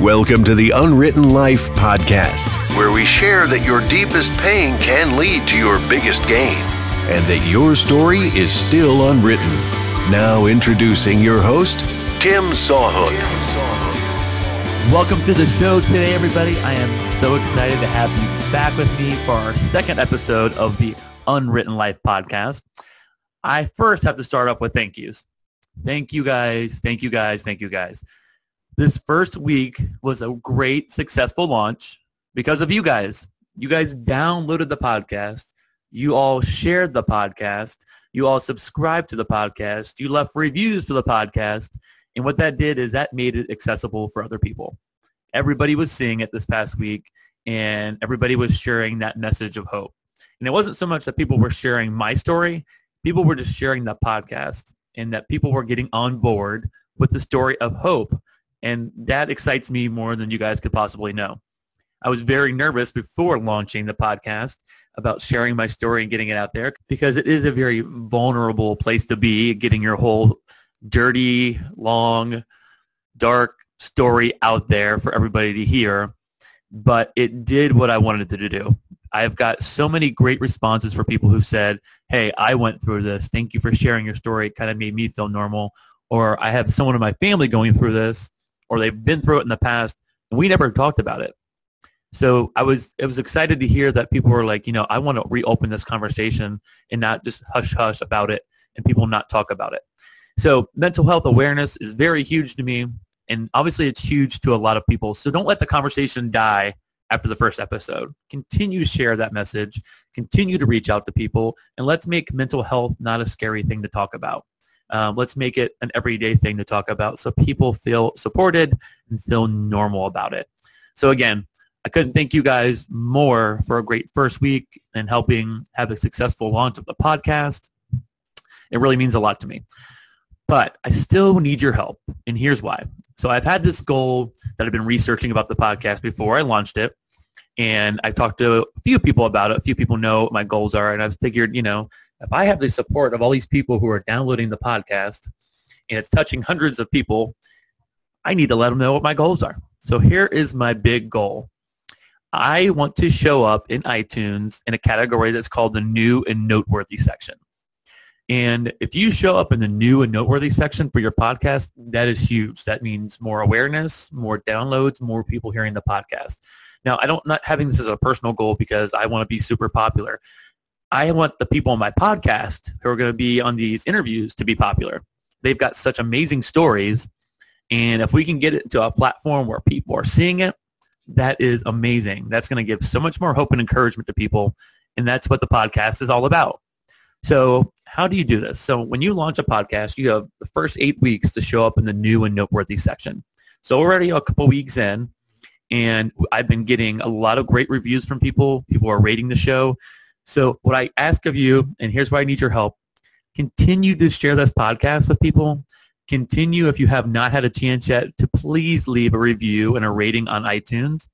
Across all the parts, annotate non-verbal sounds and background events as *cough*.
Welcome to the Unwritten Life Podcast, where we share that your deepest pain can lead to your biggest gain and that your story is still unwritten. Now, introducing your host, Tim Sawhook. Welcome to the show today, everybody. I am so excited to have you back with me for our second episode of the Unwritten Life Podcast. I first have to start off with thank yous. Thank you guys. Thank you guys. Thank you guys. This first week was a great, successful launch because of you guys. You guys downloaded the podcast. You all shared the podcast. You all subscribed to the podcast. You left reviews to the podcast. And what that did is that made it accessible for other people. Everybody was seeing it this past week and everybody was sharing that message of hope. And it wasn't so much that people were sharing my story. People were just sharing the podcast and that people were getting on board with the story of hope and that excites me more than you guys could possibly know. I was very nervous before launching the podcast about sharing my story and getting it out there because it is a very vulnerable place to be, getting your whole dirty, long, dark story out there for everybody to hear. But it did what I wanted it to do. I've got so many great responses for people who said, hey, I went through this. Thank you for sharing your story. It kind of made me feel normal. Or I have someone in my family going through this or they've been through it in the past. We never talked about it. So I was I was excited to hear that people were like, you know, I want to reopen this conversation and not just hush hush about it and people not talk about it. So mental health awareness is very huge to me and obviously it's huge to a lot of people. So don't let the conversation die after the first episode. Continue to share that message, continue to reach out to people, and let's make mental health not a scary thing to talk about. Um, let's make it an everyday thing to talk about so people feel supported and feel normal about it. So again, I couldn't thank you guys more for a great first week and helping have a successful launch of the podcast. It really means a lot to me. But I still need your help, and here's why. So I've had this goal that I've been researching about the podcast before I launched it, and I've talked to a few people about it. A few people know what my goals are, and I've figured, you know, if I have the support of all these people who are downloading the podcast and it's touching hundreds of people, I need to let them know what my goals are. So here is my big goal. I want to show up in iTunes in a category that's called the new and noteworthy section. And if you show up in the new and noteworthy section for your podcast, that is huge. That means more awareness, more downloads, more people hearing the podcast. Now, I don't not having this as a personal goal because I want to be super popular. I want the people on my podcast who are going to be on these interviews to be popular. They've got such amazing stories. And if we can get it to a platform where people are seeing it, that is amazing. That's going to give so much more hope and encouragement to people. And that's what the podcast is all about. So how do you do this? So when you launch a podcast, you have the first eight weeks to show up in the new and noteworthy section. So already a couple weeks in, and I've been getting a lot of great reviews from people. People are rating the show. So what I ask of you, and here's why I need your help, continue to share this podcast with people. Continue, if you have not had a chance yet, to please leave a review and a rating on iTunes.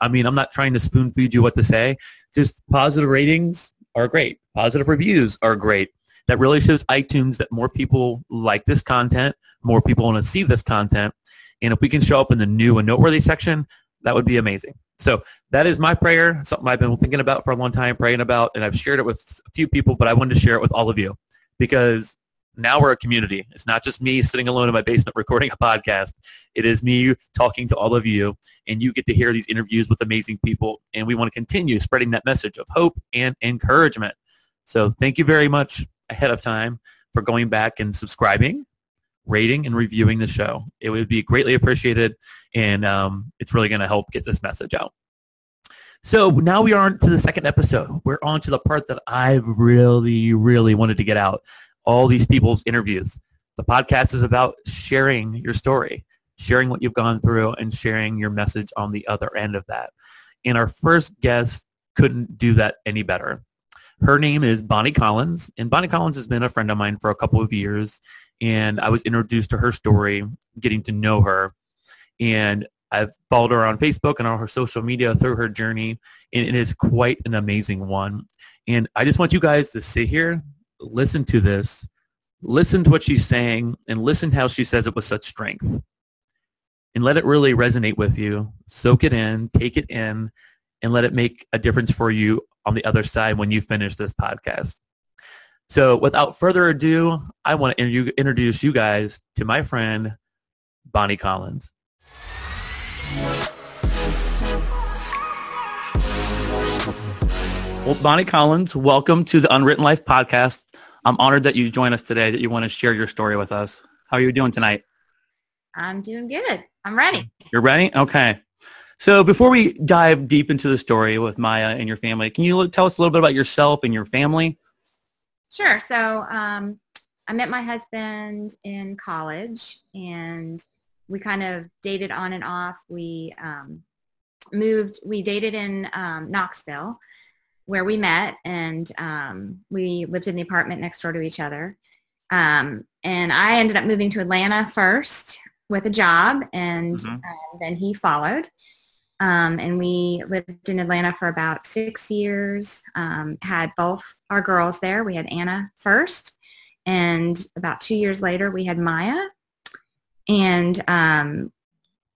I mean, I'm not trying to spoon feed you what to say. Just positive ratings are great. Positive reviews are great. That really shows iTunes that more people like this content, more people want to see this content. And if we can show up in the new and noteworthy section, that would be amazing. So that is my prayer, something I've been thinking about for a long time, praying about, and I've shared it with a few people, but I wanted to share it with all of you because now we're a community. It's not just me sitting alone in my basement *laughs* recording a podcast. It is me talking to all of you, and you get to hear these interviews with amazing people, and we want to continue spreading that message of hope and encouragement. So thank you very much ahead of time for going back and subscribing rating and reviewing the show. It would be greatly appreciated, and um, it's really going to help get this message out. So now we are on to the second episode. We're on to the part that I've really, really wanted to get out. All these people's interviews. The podcast is about sharing your story, sharing what you've gone through, and sharing your message on the other end of that. And our first guest couldn't do that any better. Her name is Bonnie Collins, and Bonnie Collins has been a friend of mine for a couple of years and I was introduced to her story, getting to know her. And I've followed her on Facebook and all her social media through her journey, and it is quite an amazing one. And I just want you guys to sit here, listen to this, listen to what she's saying, and listen how she says it with such strength. and let it really resonate with you. Soak it in, take it in, and let it make a difference for you on the other side when you finish this podcast. So without further ado, I want to introduce you guys to my friend, Bonnie Collins. Well, Bonnie Collins, welcome to the Unwritten Life podcast. I'm honored that you join us today, that you want to share your story with us. How are you doing tonight? I'm doing good. I'm ready. You're ready? Okay. So before we dive deep into the story with Maya and your family, can you tell us a little bit about yourself and your family? Sure. So um, I met my husband in college and we kind of dated on and off. We um, moved, we dated in um, Knoxville where we met and um, we lived in the apartment next door to each other. Um, and I ended up moving to Atlanta first with a job and mm-hmm. uh, then he followed. Um, and we lived in Atlanta for about six years, um, had both our girls there. We had Anna first and about two years later we had Maya. And um,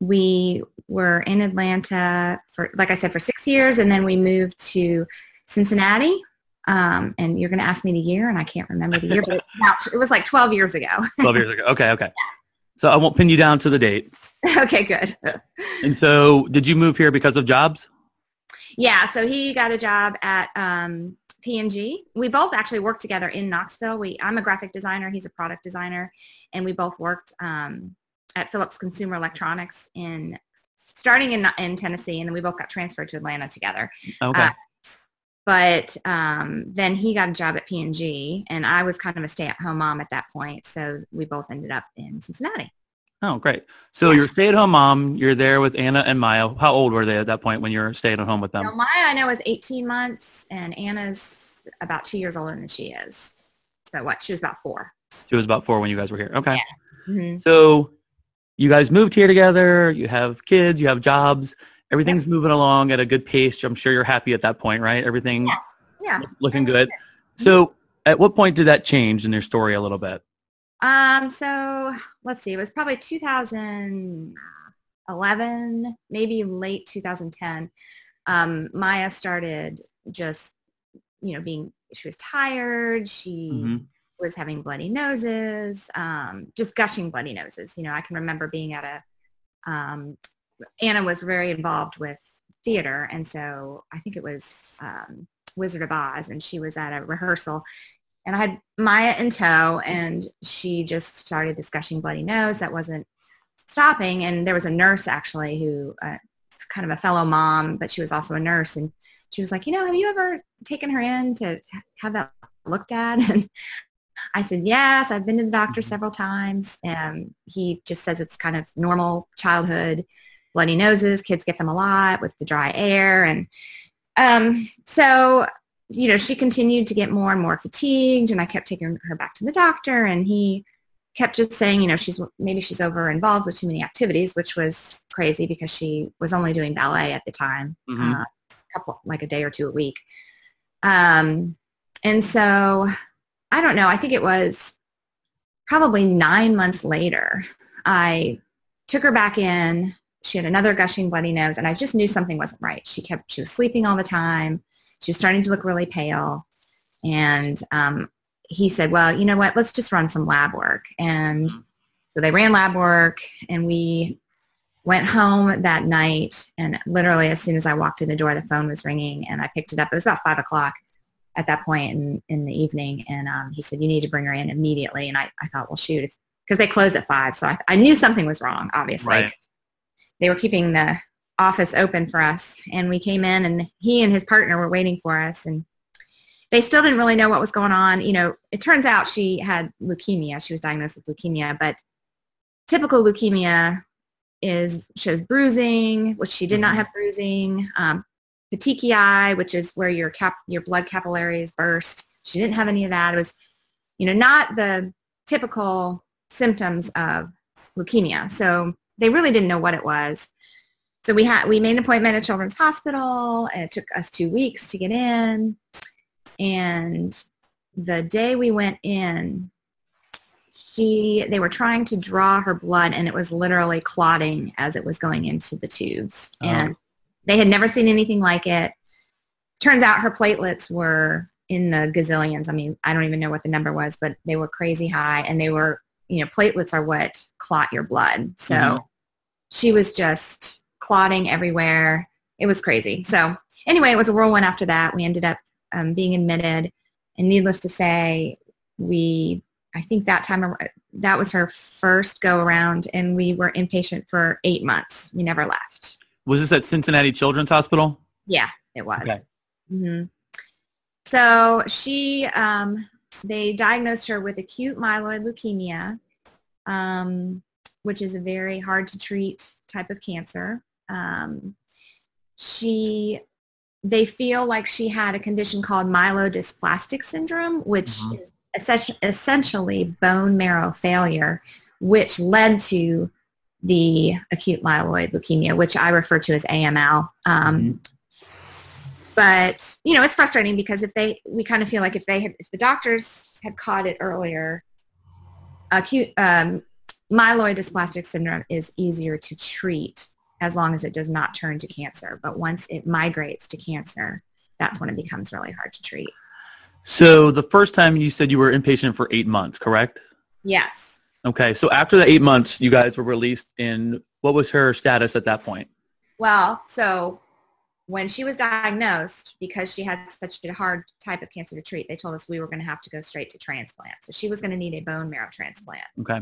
we were in Atlanta for, like I said, for six years and then we moved to Cincinnati. Um, and you're going to ask me the year, and I can't remember the year, but it, it was like 12 years ago. 12 years ago. Okay, okay. *laughs* So I won't pin you down to the date. *laughs* okay, good. and so did you move here because of jobs? Yeah, so he got a job at um, P&G. We both actually worked together in Knoxville. We, I'm a graphic designer. He's a product designer. And we both worked um, at Philips Consumer Electronics in starting in, in Tennessee. And then we both got transferred to Atlanta together. Okay. Uh, but um, then he got a job at P&G, and I was kind of a stay-at-home mom at that point. So we both ended up in Cincinnati. Oh, great. So you're a stay-at-home mom. You're there with Anna and Maya. How old were they at that point when you were staying at home with them? Maya, I know, was 18 months, and Anna's about two years older than she is. So what? She was about four. She was about four when you guys were here. Okay. Yeah. Mm-hmm. So you guys moved here together. You have kids. You have jobs everything's yeah. moving along at a good pace. I'm sure you're happy at that point, right? Everything yeah. yeah. looking good. So at what point did that change in your story a little bit? Um, so let's see, it was probably 2011, maybe late 2010. Um, Maya started just, you know, being, she was tired. She mm-hmm. was having bloody noses, um, just gushing bloody noses. You know, I can remember being at a, um, Anna was very involved with theater, and so I think it was um, Wizard of Oz, and she was at a rehearsal, and I had Maya in tow, and she just started this gushing bloody nose that wasn't stopping, and there was a nurse actually who, uh, kind of a fellow mom, but she was also a nurse, and she was like, you know, have you ever taken her in to have that looked at? *laughs* And I said, yes, I've been to the doctor mm-hmm. several times. And he just says it's kind of normal childhood bloody noses. Kids get them a lot with the dry air. And um, so, you know, she continued to get more and more fatigued and I kept taking her back to the doctor and he kept just saying, you know, she's maybe she's over involved with too many activities, which was crazy because she was only doing ballet at the time, mm-hmm. uh, a couple, like a day or two a week. Um, and so I don't know, I think it was probably nine months later, I took her back in she had another gushing bloody nose and I just knew something wasn't right. She kept, she was sleeping all the time. She was starting to look really pale. And um, he said, well, you know what, let's just run some lab work. And so they ran lab work and we went home that night and literally as soon as I walked in the door, the phone was ringing and I picked it up. It was about five o'clock at that point in, in the evening. And um, he said, you need to bring her in immediately. And I, I thought, well, shoot, because they close at five. So I, I knew something was wrong, obviously. Right they were keeping the office open for us. And we came in and he and his partner were waiting for us. And they still didn't really know what was going on. You know, it turns out she had leukemia. She was diagnosed with leukemia, but typical leukemia is shows bruising, which she did not mm-hmm. have bruising, um, petechiae, which is where your cap your blood capillaries burst. She didn't have any of that. It was, you know, not the typical symptoms of leukemia. So they really didn't know what it was. So we had we made an appointment at Children's Hospital. And it took us two weeks to get in. And the day we went in, she they were trying to draw her blood and it was literally clotting as it was going into the tubes oh. and they had never seen anything like it turns out her platelets were in the gazillions i mean i don't even know what the number was but they were crazy high and they were you know platelets are what clot your blood so mm-hmm. she was just clotting everywhere it was crazy so anyway it was a whirlwind after that we ended up um, being admitted and needless to say we I think that time that was her first go around, and we were inpatient for eight months. We never left. Was this at Cincinnati Children's Hospital? Yeah, it was. Okay. Mm-hmm. So she, um, they diagnosed her with acute myeloid leukemia, um, which is a very hard to treat type of cancer. Um, she, they feel like she had a condition called myelodysplastic syndrome, which mm-hmm. is essentially bone marrow failure, which led to the acute myeloid leukemia, which I refer to as AML. Um, mm-hmm. But you know, it's frustrating because if they, we kind of feel like if they had, if the doctors had caught it earlier, acute um, myelodysplastic syndrome is easier to treat as long as it does not turn to cancer. But once it migrates to cancer, that's when it becomes really hard to treat. So the first time you said you were inpatient for eight months, correct? Yes. Okay. So after the eight months, you guys were released in, what was her status at that point? Well, so when she was diagnosed, because she had such a hard type of cancer to treat, they told us we were going to have to go straight to transplant. So she was going to need a bone marrow transplant. Okay.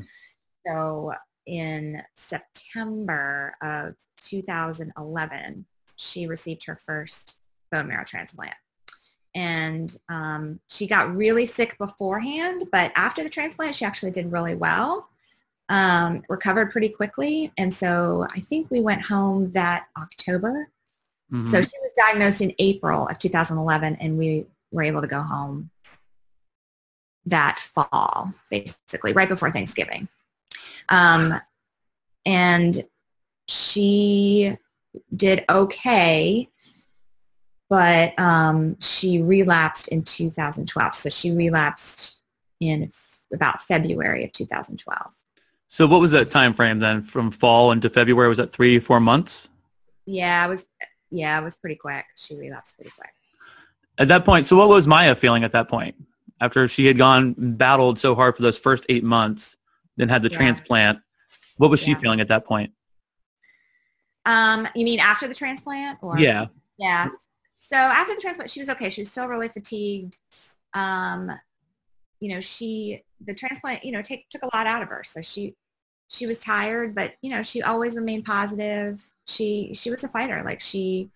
So in September of 2011, she received her first bone marrow transplant and um, she got really sick beforehand, but after the transplant, she actually did really well, um, recovered pretty quickly. And so I think we went home that October. Mm-hmm. So she was diagnosed in April of 2011, and we were able to go home that fall, basically, right before Thanksgiving. Um, and she did okay but um, she relapsed in 2012. So she relapsed in f- about February of 2012. So what was that time frame then from fall into February? Was that three, four months? Yeah, it was. Yeah, it was pretty quick. She relapsed pretty quick. At that point, so what was Maya feeling at that point? After she had gone battled so hard for those first eight months, then had the yeah. transplant, what was yeah. she feeling at that point? Um, you mean after the transplant? Or? Yeah. Yeah. So after the transplant, she was okay. She was still really fatigued. Um, you know, she the transplant, you know, take, took a lot out of her. So she she was tired, but you know, she always remained positive. She she was a fighter. Like she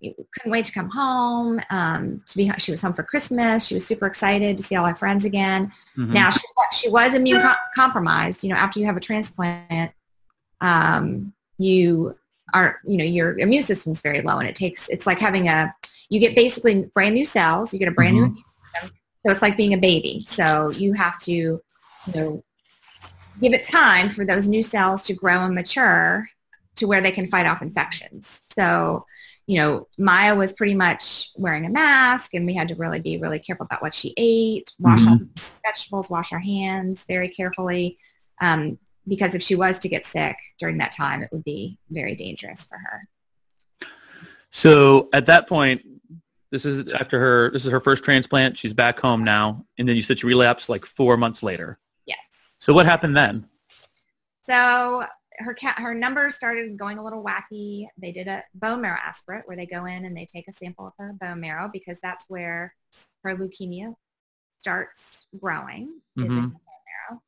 couldn't wait to come home. Um, to be she was home for Christmas. She was super excited to see all her friends again. Mm-hmm. Now she she was immune compromised. You know, after you have a transplant, um, you are you know your immune system is very low, and it takes it's like having a you get basically brand new cells. You get a brand mm-hmm. new system. So it's like being a baby. So you have to, you know, give it time for those new cells to grow and mature to where they can fight off infections. So, you know, Maya was pretty much wearing a mask and we had to really be really careful about what she ate, wash mm-hmm. our vegetables, wash our hands very carefully. Um, because if she was to get sick during that time, it would be very dangerous for her. So at that point, this is after her. This is her first transplant. She's back home now, and then you said she relapsed like four months later. Yes. So what happened then? So her cat, her numbers started going a little wacky. They did a bone marrow aspirate where they go in and they take a sample of her bone marrow because that's where her leukemia starts growing. Mm-hmm. Is in mm-hmm. bone marrow,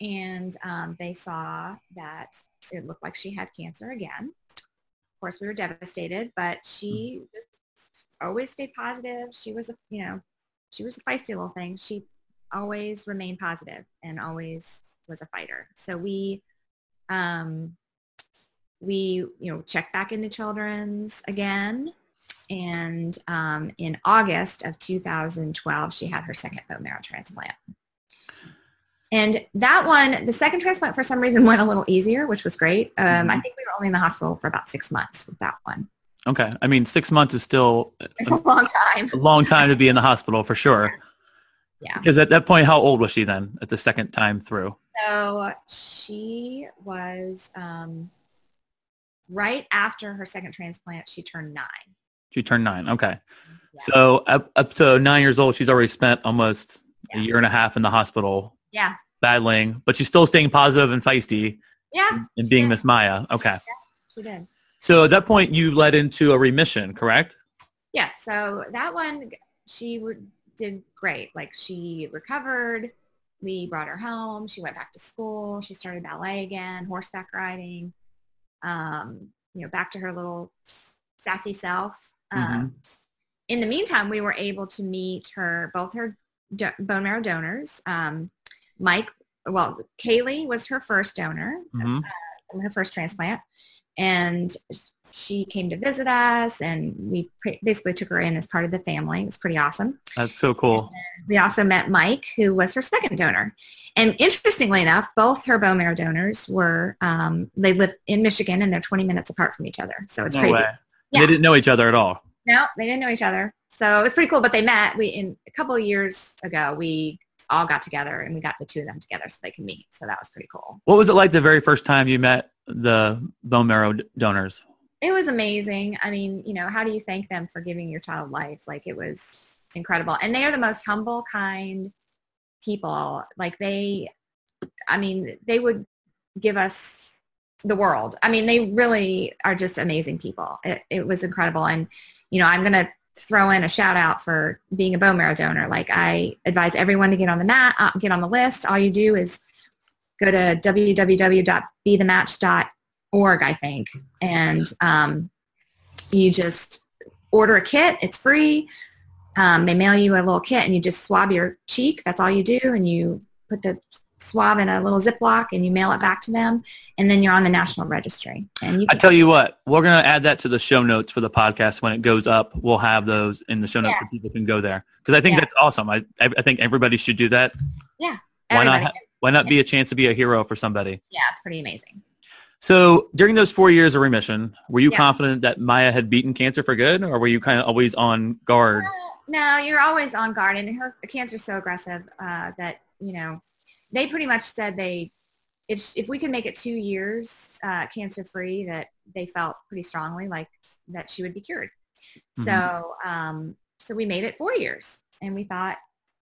and um, they saw that it looked like she had cancer again. Of course, we were devastated, but she mm. just always stayed positive. She was a, you know, she was a feisty little thing. She always remained positive and always was a fighter. So we, um, we, you know, checked back into children's again. And um, in August of 2012, she had her second bone marrow transplant. And that one, the second transplant for some reason *laughs* went a little easier, which was great. Um, mm-hmm. I think we were only in the hospital for about six months with that one. Okay. I mean, six months is still it's a, a long time. *laughs* A long time to be in the hospital for sure. Yeah. Because at that point, how old was she then at the second time through? So she was um, right after her second transplant. She turned nine. She turned nine. Okay. Yeah. So up, up to nine years old, she's already spent almost Yeah. a year and a half in the hospital Yeah. battling, but she's still staying positive and feisty Yeah. and being. Miss Maya. Okay. Yeah, She did. So at that point, you led into a remission, correct? Yes. So that one, she re- did great. Like she recovered. We brought her home. She went back to school. She started ballet again, horseback riding. Um, you know, back to her little sassy self. Um, in the meantime, we were able to meet her, both her do- bone marrow donors. Um, Mike, well, Kaylee was her first donor, hmm her first transplant, and she came to visit us, and we basically took her in as part of the family. It was pretty awesome. That's so cool. We also met Mike, who was her second donor. And interestingly enough, both her bone marrow donors were, um, they live in Michigan and they're 20 minutes apart from each other. So it's No crazy. way. Yeah. They didn't know each other at all. No, they didn't know each other. So it was pretty cool, but they met. We in a couple of years ago, we all got together and we got the two of them together so they could meet. So that was pretty cool. What was it like the very first time you met the bone marrow donors? It was amazing. I mean, you know, how do you thank them for giving your child life? Like it was incredible. And they are the most humble, kind people. Like they, I mean, they would give us the world. I mean, they really are just amazing people. It, it was incredible. And, you know, I'm going to throw in a shout out for being a bone marrow donor. Like I advise everyone to get on the mat, uh, get on the list. All you do is go to www.bethematch.org, I think. And um, you just order a kit. It's free. Um, they mail you a little kit and you just swab your cheek. That's all you do. And you put the swab in a little Ziploc and you mail it back to them. And then you're on the national registry. And you I tell you what, we're going to add that to the show notes for the podcast when it goes up. We'll have those in the show notes Yeah. so people can go there because I think Yeah. that's awesome. I I think everybody should do that. Yeah. Why not? everybody- Why not be a chance to be a hero for somebody? yeah, it's pretty amazing. So during those four years of remission, were you Yeah. confident that Maya had beaten cancer for good, or were you kind of always on guard? No, you're always on guard, and her cancer's so aggressive uh, that you know they pretty much said they if if we could make it two years uh, cancer free, that they felt pretty strongly like that she would be cured. Mhm. So um, so we made it four years, and we thought,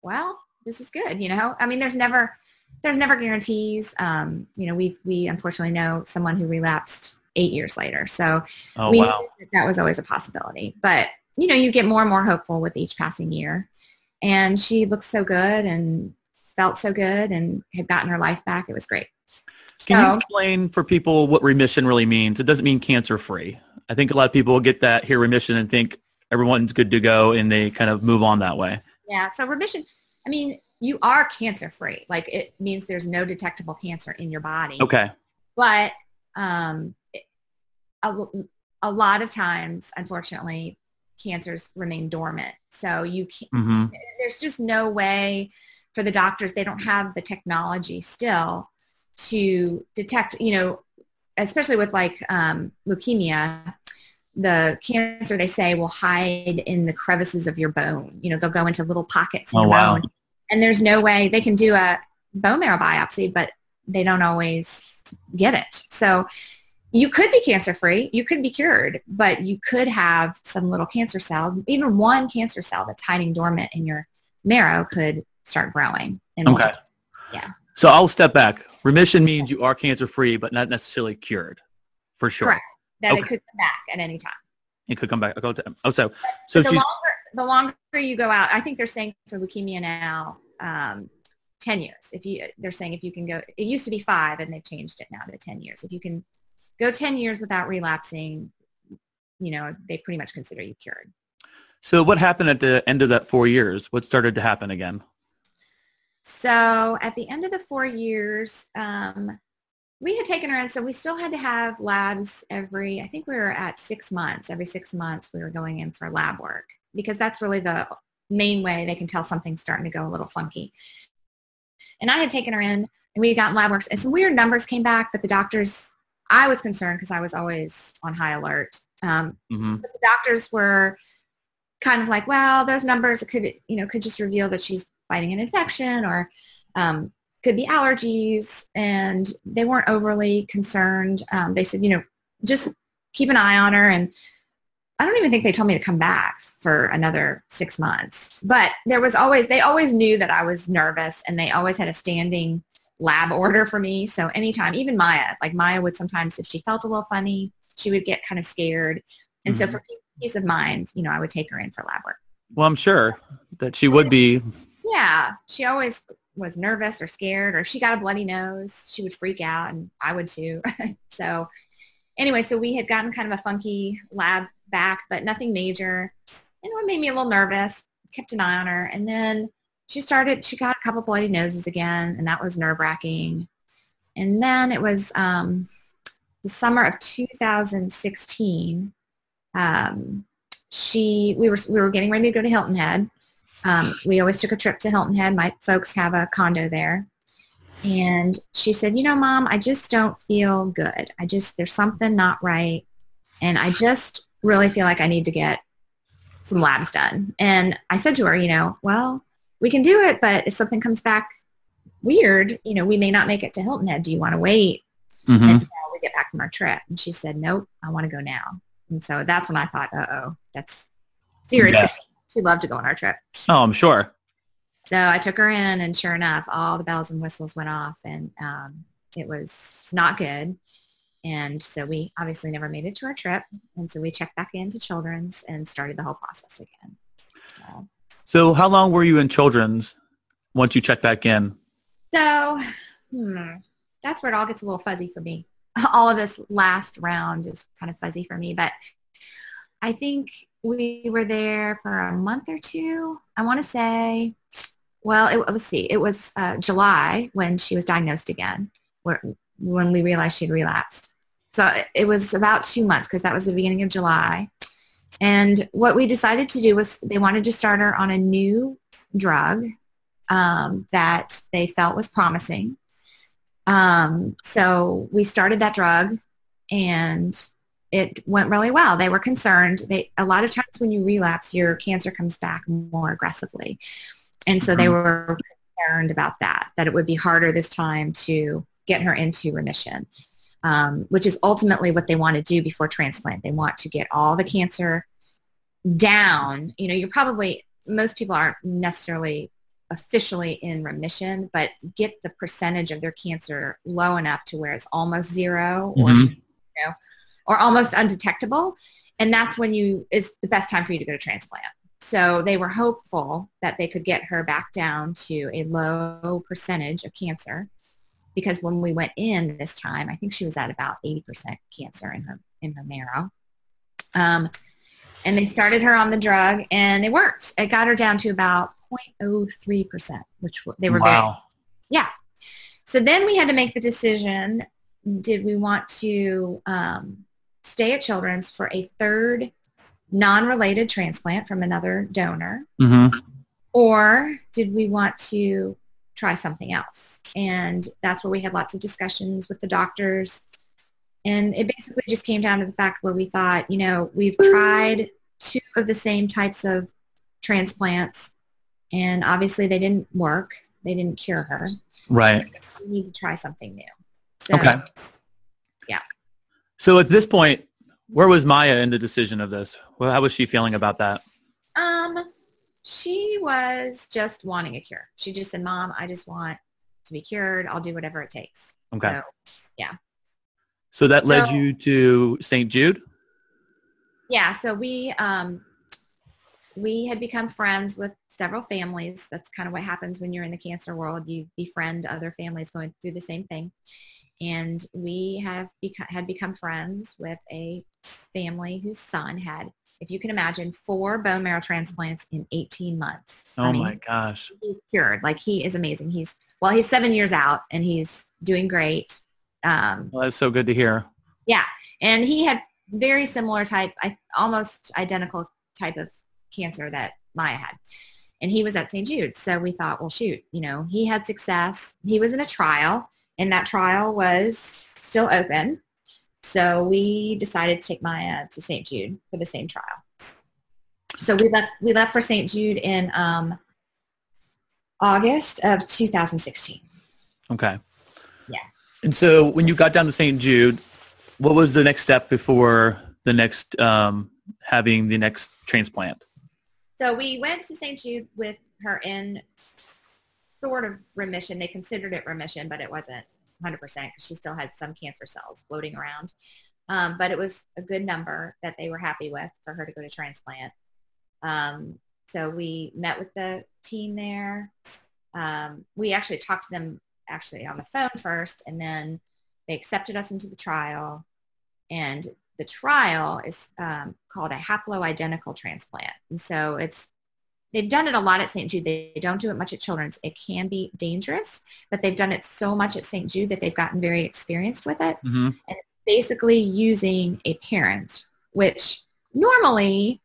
well, this is good. You know, I mean, there's never there's never guarantees. Um, you know, we we unfortunately know someone who relapsed eight years later, so Oh we wow! knew that, that was always a possibility. But you know, you get more and more hopeful with each passing year. And she looked so good and felt so good and had gotten her life back. It was great. Can you explain for people what remission really means? It doesn't mean cancer free. I think a lot of people get that here remission and think everyone's good to go, and they kind of move on that way. Yeah. So remission, I mean, you are cancer free. Like it means there's no detectable cancer in your body. Okay. But um, it- a, a lot of times, unfortunately, cancers remain dormant. So you can't, hmm there's just no way for the doctors they don't have the technology still to detect you know especially with like um, leukemia the cancer they say will hide in the crevices of your bone you know they'll go into little pockets in Oh, your wow. bone and there's no way they can do a bone marrow biopsy but they don't always get it so you could be cancer free you could be cured but you could have some little cancer cells even one cancer cell that's hiding dormant in your marrow could start growing and Okay. multiply. Yeah. So I'll step back. Remission means you are cancer free, but not necessarily cured, for sure. Correct. that Okay. it could come back at any time It could come back. Oh, so so the longer the longer you go out i think they're saying for leukemia now um, 10 years if you they're saying if you can go it used to be five and they've changed it now to 10 years if you can go 10 years without relapsing you know they pretty much consider you cured so what happened at the end of that four years? What started to happen again? So at the end of the four years, um, we had taken her in, so we still had to have labs every, I think we were at six months. Every six months we were going in for lab work because that's really the main way they can tell something's starting to go a little funky. And I had taken her in and we had gotten lab works and some weird numbers came back, but the doctors, I was concerned because I was always on high alert. Um, hmm but the doctors were kind of like, well, those numbers could, you know, could just reveal that she's fighting an infection or um, could be allergies. And they weren't overly concerned. Um, they said, you know, just keep an eye on her. And I don't even think they told me to come back for another six months. But there was always, they always knew that I was nervous and they always had a standing lab order for me. So anytime, even Maya, like Maya would sometimes, if she felt a little funny, she would get kind of scared. And mm-hmm. so for peace of mind, you know, I would take her in for lab work. Well, I'm sure that she would be. Yeah, she always was nervous or scared, or if she got a bloody nose, she would freak out, and I would too. *laughs* so anyway, so we had gotten kind of a funky lab back, but nothing major. And what made me a little nervous, kept an eye on her. And then she started, she got a couple bloody noses again, and that was nerve wracking. And then it was um, the summer of 2016. Um, she, we were, we were getting ready to go to Hilton Head. Um, we always took a trip to Hilton Head. My folks have a condo there. And she said, you know, mom, I just don't feel good. I just, there's something not right. And I just really feel like I need to get some labs done. And I said to her, you know, well, we can do it, but if something comes back weird, you know, we may not make it to Hilton Head. Do you want to wait mm-hmm. until we get back from our trip? And she said, nope, I want to go now. And so that's when I thought, uh-oh, that's serious. Yeah. She loved to go on our trip. Oh, I'm sure. So I took her in and sure enough, all the bells and whistles went off and um, it was not good. And so we obviously never made it to our trip. And so we checked back into children's and started the whole process again. So, so how long were you in children's once you checked back in? So hmm, that's where it all gets a little fuzzy for me. *laughs* All of this last round is kind of fuzzy for me, but I think we were there for a month or two. I want to say, well, it, let's see, it was uh, July when she was diagnosed again, where, when we realized she'd relapsed. So it was about two months because that was the beginning of July. And what we decided to do was they wanted to start her on a new drug um, that they felt was promising. Um, so we started that drug and it went really well. They were concerned. They a lot of times when you relapse, your cancer comes back more aggressively, and so mm-hmm. they were concerned about that. That it would be harder this time to get her into remission, um, which is ultimately what they want to do before transplant. They want to get all the cancer down. You know, you're probably most people aren't necessarily officially in remission, but get the percentage of their cancer low enough to where it's almost 0 mm-hmm. or you know or almost undetectable. And that's when you is the best time for you to go to transplant. So they were hopeful that they could get her back down to a low percentage of cancer because when we went in this time, I think she was at about 80% cancer in her in her marrow. Um, and they started her on the drug and it worked. It got her down to about 0.03%, which they were wow. very, yeah. So then we had to make the decision, did we want to um, stay at Children's for a third non-related transplant from another donor? Mm-hmm. Or did we want to try something else? And that's where we had lots of discussions with the doctors. And it basically just came down to the fact where we thought, you know, we've tried two of the same types of transplants and obviously they didn't work. They didn't cure her. Right. So we need to try something new. So, okay. Yeah. So at this point, where was Maya in the decision of this? Well, how was she feeling about that? Um, she was just wanting a cure. She just said, "Mom, I just want to be cured. I'll do whatever it takes." Okay. So, yeah. So that led so, you to St. Jude. Yeah. So we um, we had become friends with several families. That's kind of what happens when you're in the cancer world. You befriend other families going through the same thing and we have beca- had become friends with a family whose son had if you can imagine four bone marrow transplants in 18 months. Oh I mean, my gosh he's cured. Like he is amazing. He's well he's seven years out and he's doing great. Um, well, that's so good to hear. Yeah. And he had very similar type I, almost identical type of cancer that maya had. And he was at st jude so we thought well shoot you know he had success. He was in a trial and that trial was still open. So we decided to take Maya to St. Jude for the same trial. So we left, we left for St. Jude in um, August of 2016. Okay. Yeah. And so when you got down to St. Jude, what was the next step before the next um, having the next transplant? So we went to St. Jude with her in sort of remission. They considered it remission, but it wasn't 100% because she still had some cancer cells floating around. Um, but it was a good number that they were happy with for her to go to transplant. Um, so we met with the team there. Um, we actually talked to them actually on the phone first, and then they accepted us into the trial. And the trial is um, called a haploidentical transplant. And so it's they've done it a lot at St. Jude. They don't do it much at Children's. It can be dangerous, but they've done it so much at St. Jude that they've gotten very experienced with it. Mm-hmm. And basically using a parent, which normally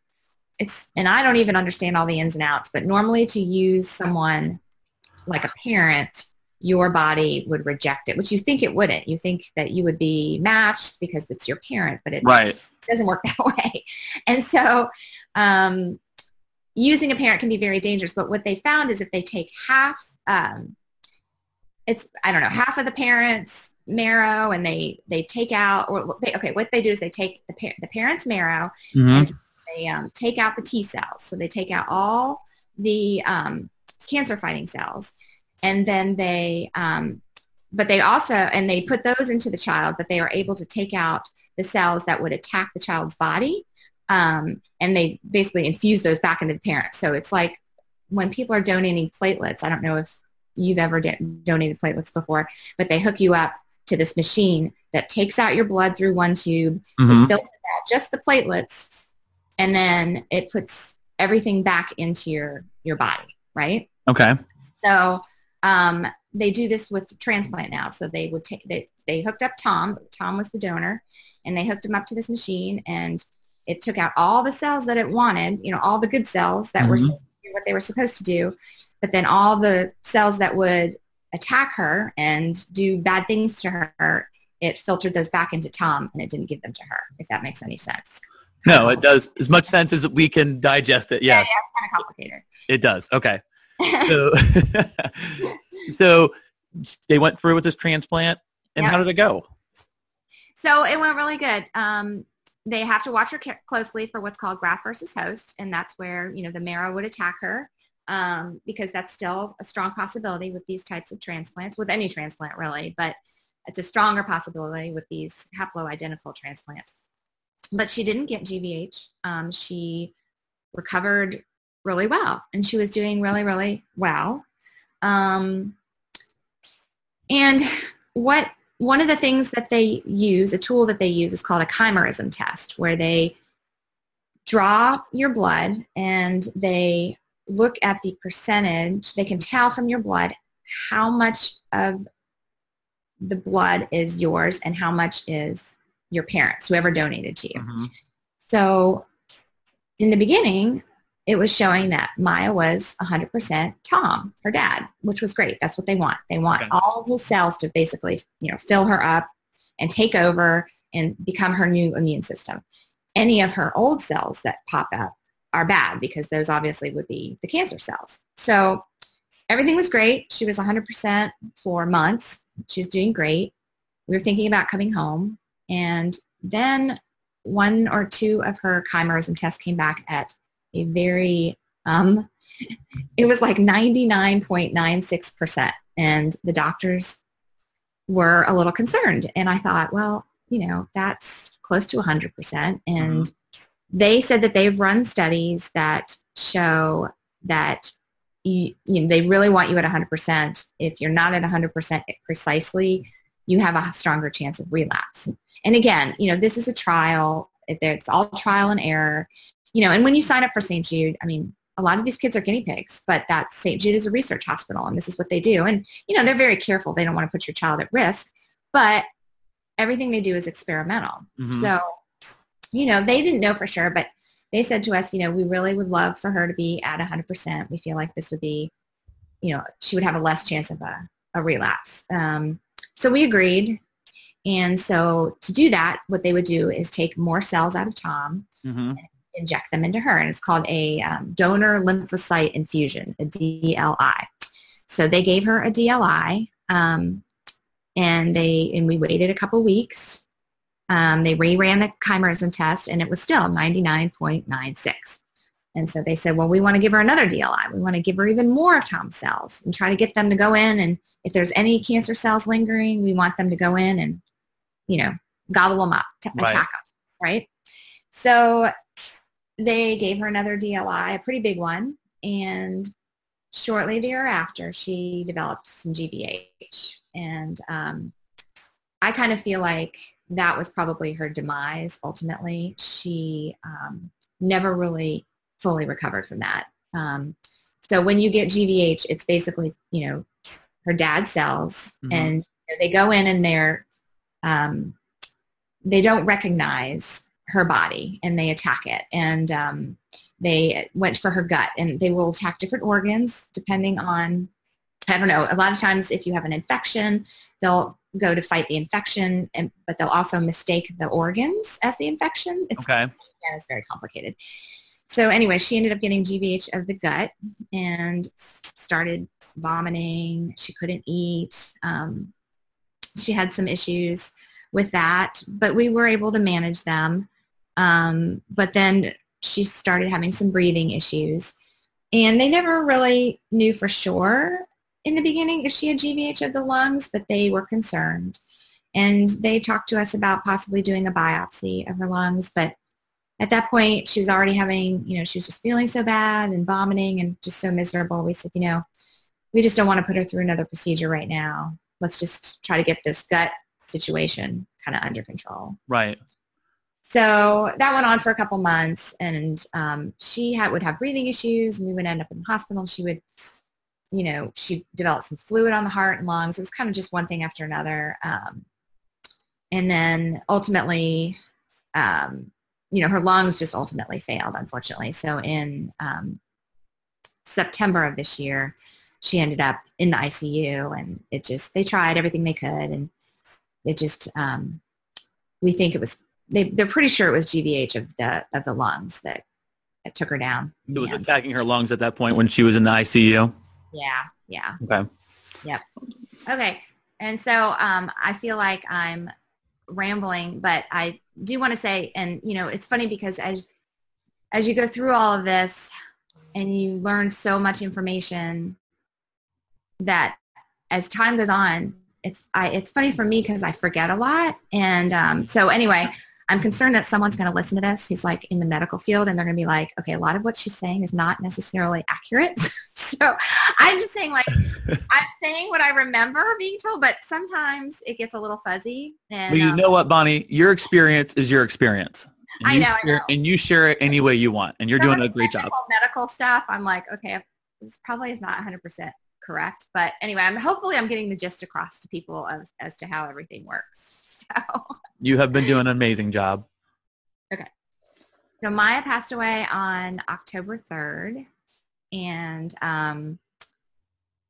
it's, and I don't even understand all the ins and outs, but normally to use someone like a parent, your body would reject it, which you think it wouldn't. You think that you would be matched because it's your parent, but it Right. doesn't work *laughs* that way. And so um, using a parent can be very dangerous. But what they found is if they take half, um, it's, I don't know, half of the parent's marrow and they, they take out, or they, okay, what they do is they take the, par- the parent's marrow Mm-hmm. they um, take out the T cells. So they take out all the um, cancer fighting cells. And then they, um, but they also, and they put those into the child, but they are able to take out the cells that would attack the child's body. Um, and they basically infuse those back into the parent. So it's like when people are donating platelets, I don't know if you've ever de- donated platelets before, but they hook you up to this machine that takes out your blood through one tube, Mm-hmm. it filters out just the platelets, and then it puts everything back into your your body, right? Okay. So um, they do this with transplant now. So they would take they they hooked up Tom. Tom was the donor, and they hooked him up to this machine, and it took out all the cells that it wanted. You know, all the good cells that were Mhm. to do what they were supposed to do, but then all the cells that would attack her and do bad things to her, it filtered those back into Tom, and it didn't give them to her. If that makes any sense. No, it does as much sense as we can digest it. Yes, Kind of complicated. it does. Okay. So, *laughs* *laughs* so they went through with this transplant, and Yeah. how did it go? So it went really good. Um, they have to watch her closely for what's called graft versus host, and that's where you know the marrow would attack her um, because that's still a strong possibility with these types of transplants, with any transplant really, but it's a stronger possibility with these haploidentical transplants. But she didn't get GVH. Um, she recovered really well, and she was doing really, really well. Um, and what one of the things that they use, a tool that they use is called a chimerism test, where they draw your blood and they look at the percentage. They can tell from your blood how much of the blood is yours and how much is your parents, whoever donated to you. Mhm. So in the beginning, it was showing that Maya was 100% Tom, her dad, which was great. That's what they want. They want Okay. all of his cells to basically, you know, fill her up and take over and become her new immune system. Any of her old cells that pop up are bad because those obviously would be the cancer cells. So everything was great. She was 100% for months. She was doing great. We were thinking about coming home. And then one or two of her chimerism tests came back at a very, um, *laughs* it was like 99.96%. And the doctors were a little concerned. And I thought, well, you know, that's close to 100%. And they said that they've run studies that show that you, you know, they really want you at 100%. If you're not at 100% precisely, you have a stronger chance of relapse. And again, you know, this is a trial. It's all trial and error. You know, and when you sign up for St. Jude, I mean, a lot of these kids are guinea pigs, but that St. Jude is a research hospital and this is what they do. And, you know, they're very careful. They don't want to put your child at risk, but everything they do is experimental. Mhm. So, you know, they didn't know for sure, but they said to us, you know, we really would love for her to be at 100%. We feel like this would be, you know, she would have a less chance of a, a relapse. Um, so we agreed. And so to do that, what they would do is take more cells out of Tom, Mhm. Inject them into her. And it's called a um, donor lymphocyte infusion, a DLI. So they gave her a DLI, um, and they and we waited a couple weeks. Um, they reran the chimerism test, and it was still 99.96. And so they said, well, we want to give her another DLI. We want to give her even more TOM cells and try to get them to go in. And if there's any cancer cells lingering, we want them to go in and, you know, gobble them up, to right. attack them, right? So they gave her another DLI, a pretty big one. And shortly thereafter, she developed some GVH. And um, I kind of feel like that was probably her demise ultimately. She um, never really fully recovered from that. Um, so when you get GVH, it's basically, you know, her dad's cells mm-hmm. and they go in and they're, um, they don't recognize her body and they attack it. And um, they went for her gut and they will attack different organs depending on, I don't know, a lot of times if you have an infection, they'll go to fight the infection, and, but they'll also mistake the organs as the infection. It's, okay. Yeah, it's very complicated. So anyway, she ended up getting GVH of the gut and started vomiting. She couldn't eat. Um, she had some issues with that, but we were able to manage them. Um, but then she started having some breathing issues. And they never really knew for sure in the beginning if she had GVH of the lungs, but they were concerned. And they talked to us about possibly doing a biopsy of her lungs, but at that point she was already having, you know, she was just feeling so bad and vomiting and just so miserable. We said, you know, we just don't want to put her through another procedure right now. Let's just try to get this gut situation kind of under control. Right. So that went on for a couple months and um, she had, would have breathing issues and we would end up in the hospital and she would, you know, she developed some fluid on the heart and lungs. It was kind of just one thing after another. Um, and then ultimately, um, you know, her lungs just ultimately failed, unfortunately. So in um, September of this year, she ended up in the ICU and it just, they tried everything they could and it just, um, we think it was, they, they're pretty sure it was GVH of the, of the lungs that, that took her down. It was attacking her lungs at that point when she was in the ICU? Yeah, yeah. Okay. Yep. Okay. And so um, I feel like I'm rambling, but I do want to say, and you know, it's funny because as as you go through all of this and you learn so much information that as time goes on, it's I, it's funny for me because I forget a lot. And um, so anyway, I'm concerned that someone's going to listen to this who's like in the medical field and they're going to be like, okay, a lot of what she's saying is not necessarily accurate. *laughs* so I'm just saying like, *laughs* I'm saying what I remember being told, but sometimes it gets a little fuzzy. And, well, you um, know what, Bonnie? Your experience is your experience. And I know, share, I know. And you share it any way you want. And you're Some doing a great job. Medical stuff, I'm like, okay, this probably is not 100% correct. But anyway, I'm hopefully I'm getting the gist across to people as, as to how everything works. *laughs* So. You have been doing an amazing job. Okay. So Maya passed away on October 3rd. And um,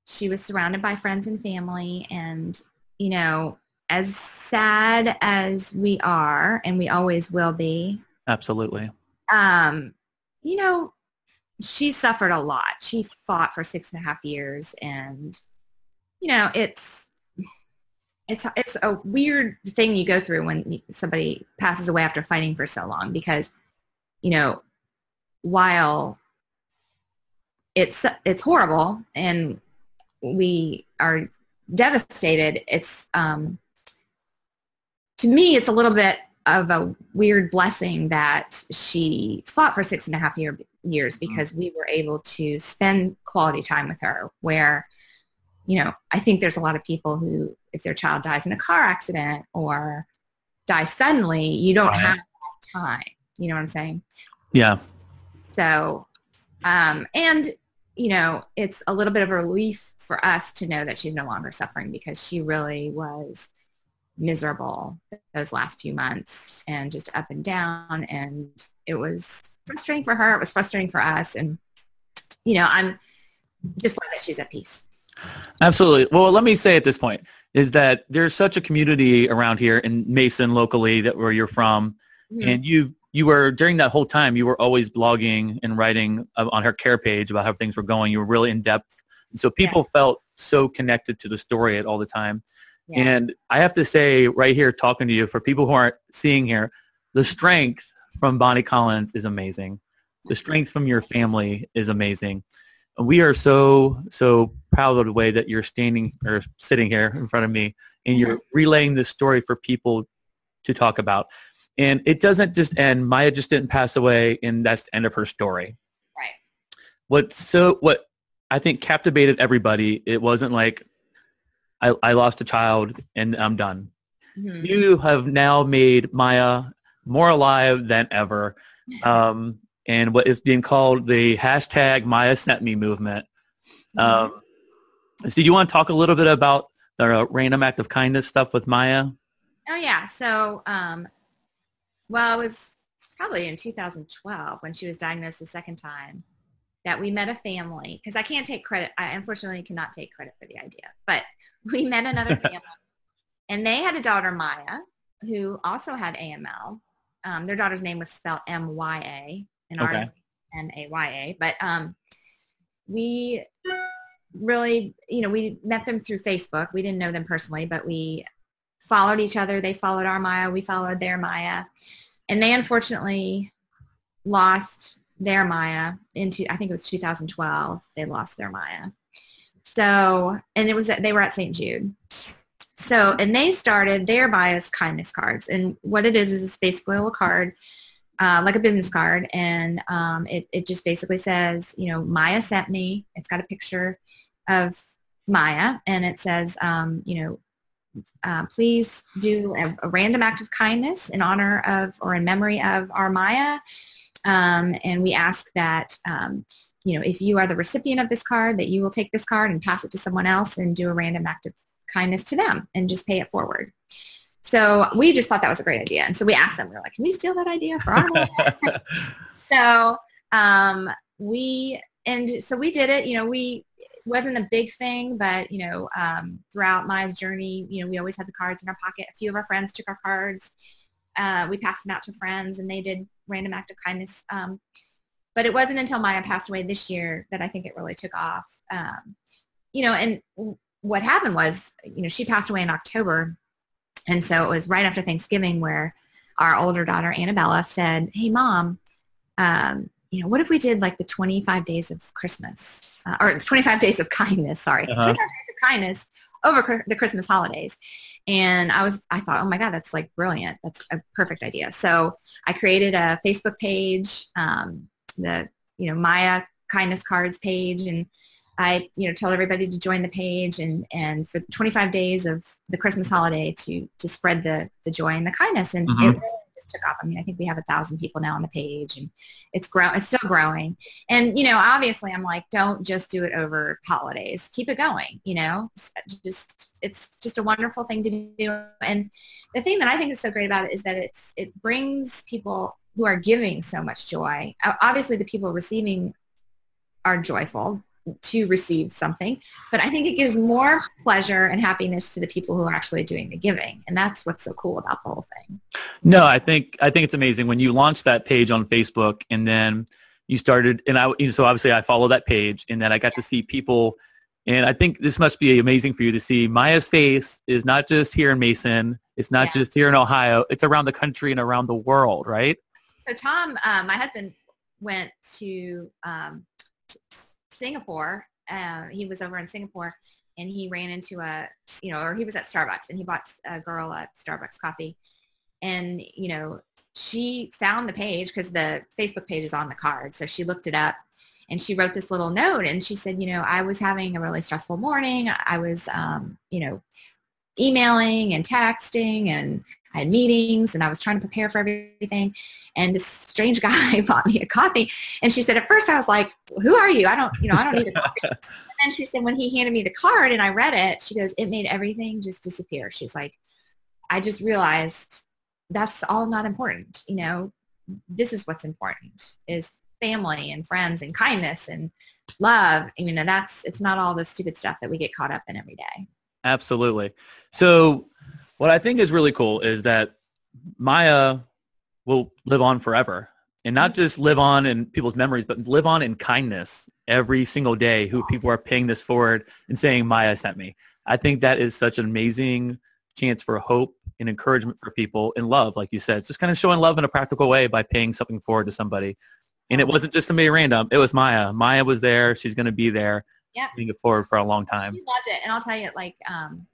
she was surrounded by friends and family. And, you know, as sad as we are, and we always will be. Absolutely. Um, you know, she suffered a lot. She fought for six and a half years. And, you know, it's, it's it's a weird thing you go through when somebody passes away after fighting for so long because you know while it's it's horrible and we are devastated it's um to me it's a little bit of a weird blessing that she fought for six and a half year, years because we were able to spend quality time with her where you know, I think there's a lot of people who, if their child dies in a car accident or dies suddenly, you don't right. have time. You know what I'm saying? Yeah. So, um, and you know, it's a little bit of a relief for us to know that she's no longer suffering because she really was miserable those last few months and just up and down. And it was frustrating for her. It was frustrating for us. And, you know, I'm just glad that she's at peace. Absolutely. Well, let me say at this point is that there's such a community around here in Mason locally that where you're from, mm-hmm. and you you were during that whole time you were always blogging and writing on her care page about how things were going. You were really in depth, and so people yeah. felt so connected to the story at all the time. Yeah. And I have to say right here, talking to you, for people who aren't seeing here, the strength from Bonnie Collins is amazing. The strength from your family is amazing. We are so, so proud of the way that you're standing or sitting here in front of me and you're relaying this story for people to talk about. And it doesn't just end. Maya just didn't pass away and that's the end of her story. Right. What so what I think captivated everybody, it wasn't like I, I lost a child and I'm done. Mm-hmm. You have now made Maya more alive than ever. *laughs* Um, and what is being called the hashtag Maya Sent Me movement. Mm-hmm. Um, so you want to talk a little bit about the random act of kindness stuff with Maya? Oh yeah. So, um, well, it was probably in 2012 when she was diagnosed the second time that we met a family because I can't take credit. I unfortunately cannot take credit for the idea, but *laughs* we met another *laughs* family and they had a daughter, Maya, who also had AML. Um, their daughter's name was spelled M-Y-A and okay. ours M-A-Y-A. But um, we really, you know, we met them through Facebook. We didn't know them personally, but we followed each other. They followed our Maya. We followed their Maya. And they unfortunately lost their Maya into, I think it was 2012, they lost their Maya. So, and it was, they were at St. Jude. So, and they started their Maya's kindness cards. And what it is, is it's basically a little card, uh, like a business card. And um, it, it just basically says, you know, Maya sent me. It's got a picture of Maya and it says, um, you know, uh, please do a, a, random act of kindness in honor of or in memory of our Maya. Um, and we ask that, um, you know, if you are the recipient of this card, that you will take this card and pass it to someone else and do a random act of kindness to them and just pay it forward. So we just thought that was a great idea. And so we asked them, we are like, can we steal that idea for our *laughs* *laughs* So um, we, and so we did it, you know, we, wasn't a big thing, but you know, um, throughout Maya's journey, you know, we always had the cards in our pocket. A few of our friends took our cards. Uh, we passed them out to friends, and they did random act of kindness. Um, but it wasn't until Maya passed away this year that I think it really took off. Um, you know, and what happened was, you know, she passed away in October, and so it was right after Thanksgiving where our older daughter Annabella said, "Hey, mom." Um, you know, what if we did like the 25 days of Christmas uh, or 25 days of *laughs* kindness, sorry, uh-huh. 25 days of kindness over the Christmas holidays. And I was, I thought, oh my God, that's like brilliant. That's a perfect idea. So I created a Facebook page, um, the, you know, Maya kindness cards page. And I, you know, told everybody to join the page and, and for 25 days of the Christmas holiday to, to spread the, the joy and the kindness. And mm-hmm. it really just took off. I mean, I think we have a thousand people now on the page and it's grow it's still growing. And, you know, obviously I'm like, don't just do it over holidays. Keep it going, you know, just, it's just a wonderful thing to do. And the thing that I think is so great about it is that it's, it brings people who are giving so much joy. Obviously the people receiving are joyful to receive something. But I think it gives more pleasure and happiness to the people who are actually doing the giving. And that's what's so cool about the whole thing. No, I think I think it's amazing when you launched that page on Facebook and then you started and I you know, so obviously I follow that page and then I got yeah. to see people and I think this must be amazing for you to see Maya's face is not just here in Mason. It's not yeah. just here in Ohio. It's around the country and around the world, right? So Tom, um, my husband, went to um, Singapore. Uh, he was over in Singapore and he ran into a, you know, or he was at Starbucks and he bought a girl a Starbucks coffee. And, you know, she found the page because the Facebook page is on the card. So she looked it up and she wrote this little note and she said, you know, I was having a really stressful morning. I was, um, you know, emailing and texting and I had meetings and I was trying to prepare for everything. And this strange *laughs* guy *laughs* bought me a coffee. And she said, at first I was like, who are you? I don't, you know, I don't need a coffee. *laughs* and then she said, when he handed me the card and I read it, she goes, it made everything just disappear. She's like, I just realized that's all not important. You know, this is what's important is family and friends and kindness and love. You know, that's, it's not all the stupid stuff that we get caught up in every day. Absolutely. So what I think is really cool is that Maya will live on forever. and not just live on in people's memories, but live on in kindness every single day who people are paying this forward and saying, Maya sent me. I think that is such an amazing chance for hope and encouragement for people and love, like you said. It's just kind of showing love in a practical way by paying something forward to somebody. And it wasn't just somebody random. It was Maya. Maya was there. She's going to be there. Yeah. Paying it forward for a long time. She loved it. And I'll tell you, like, um,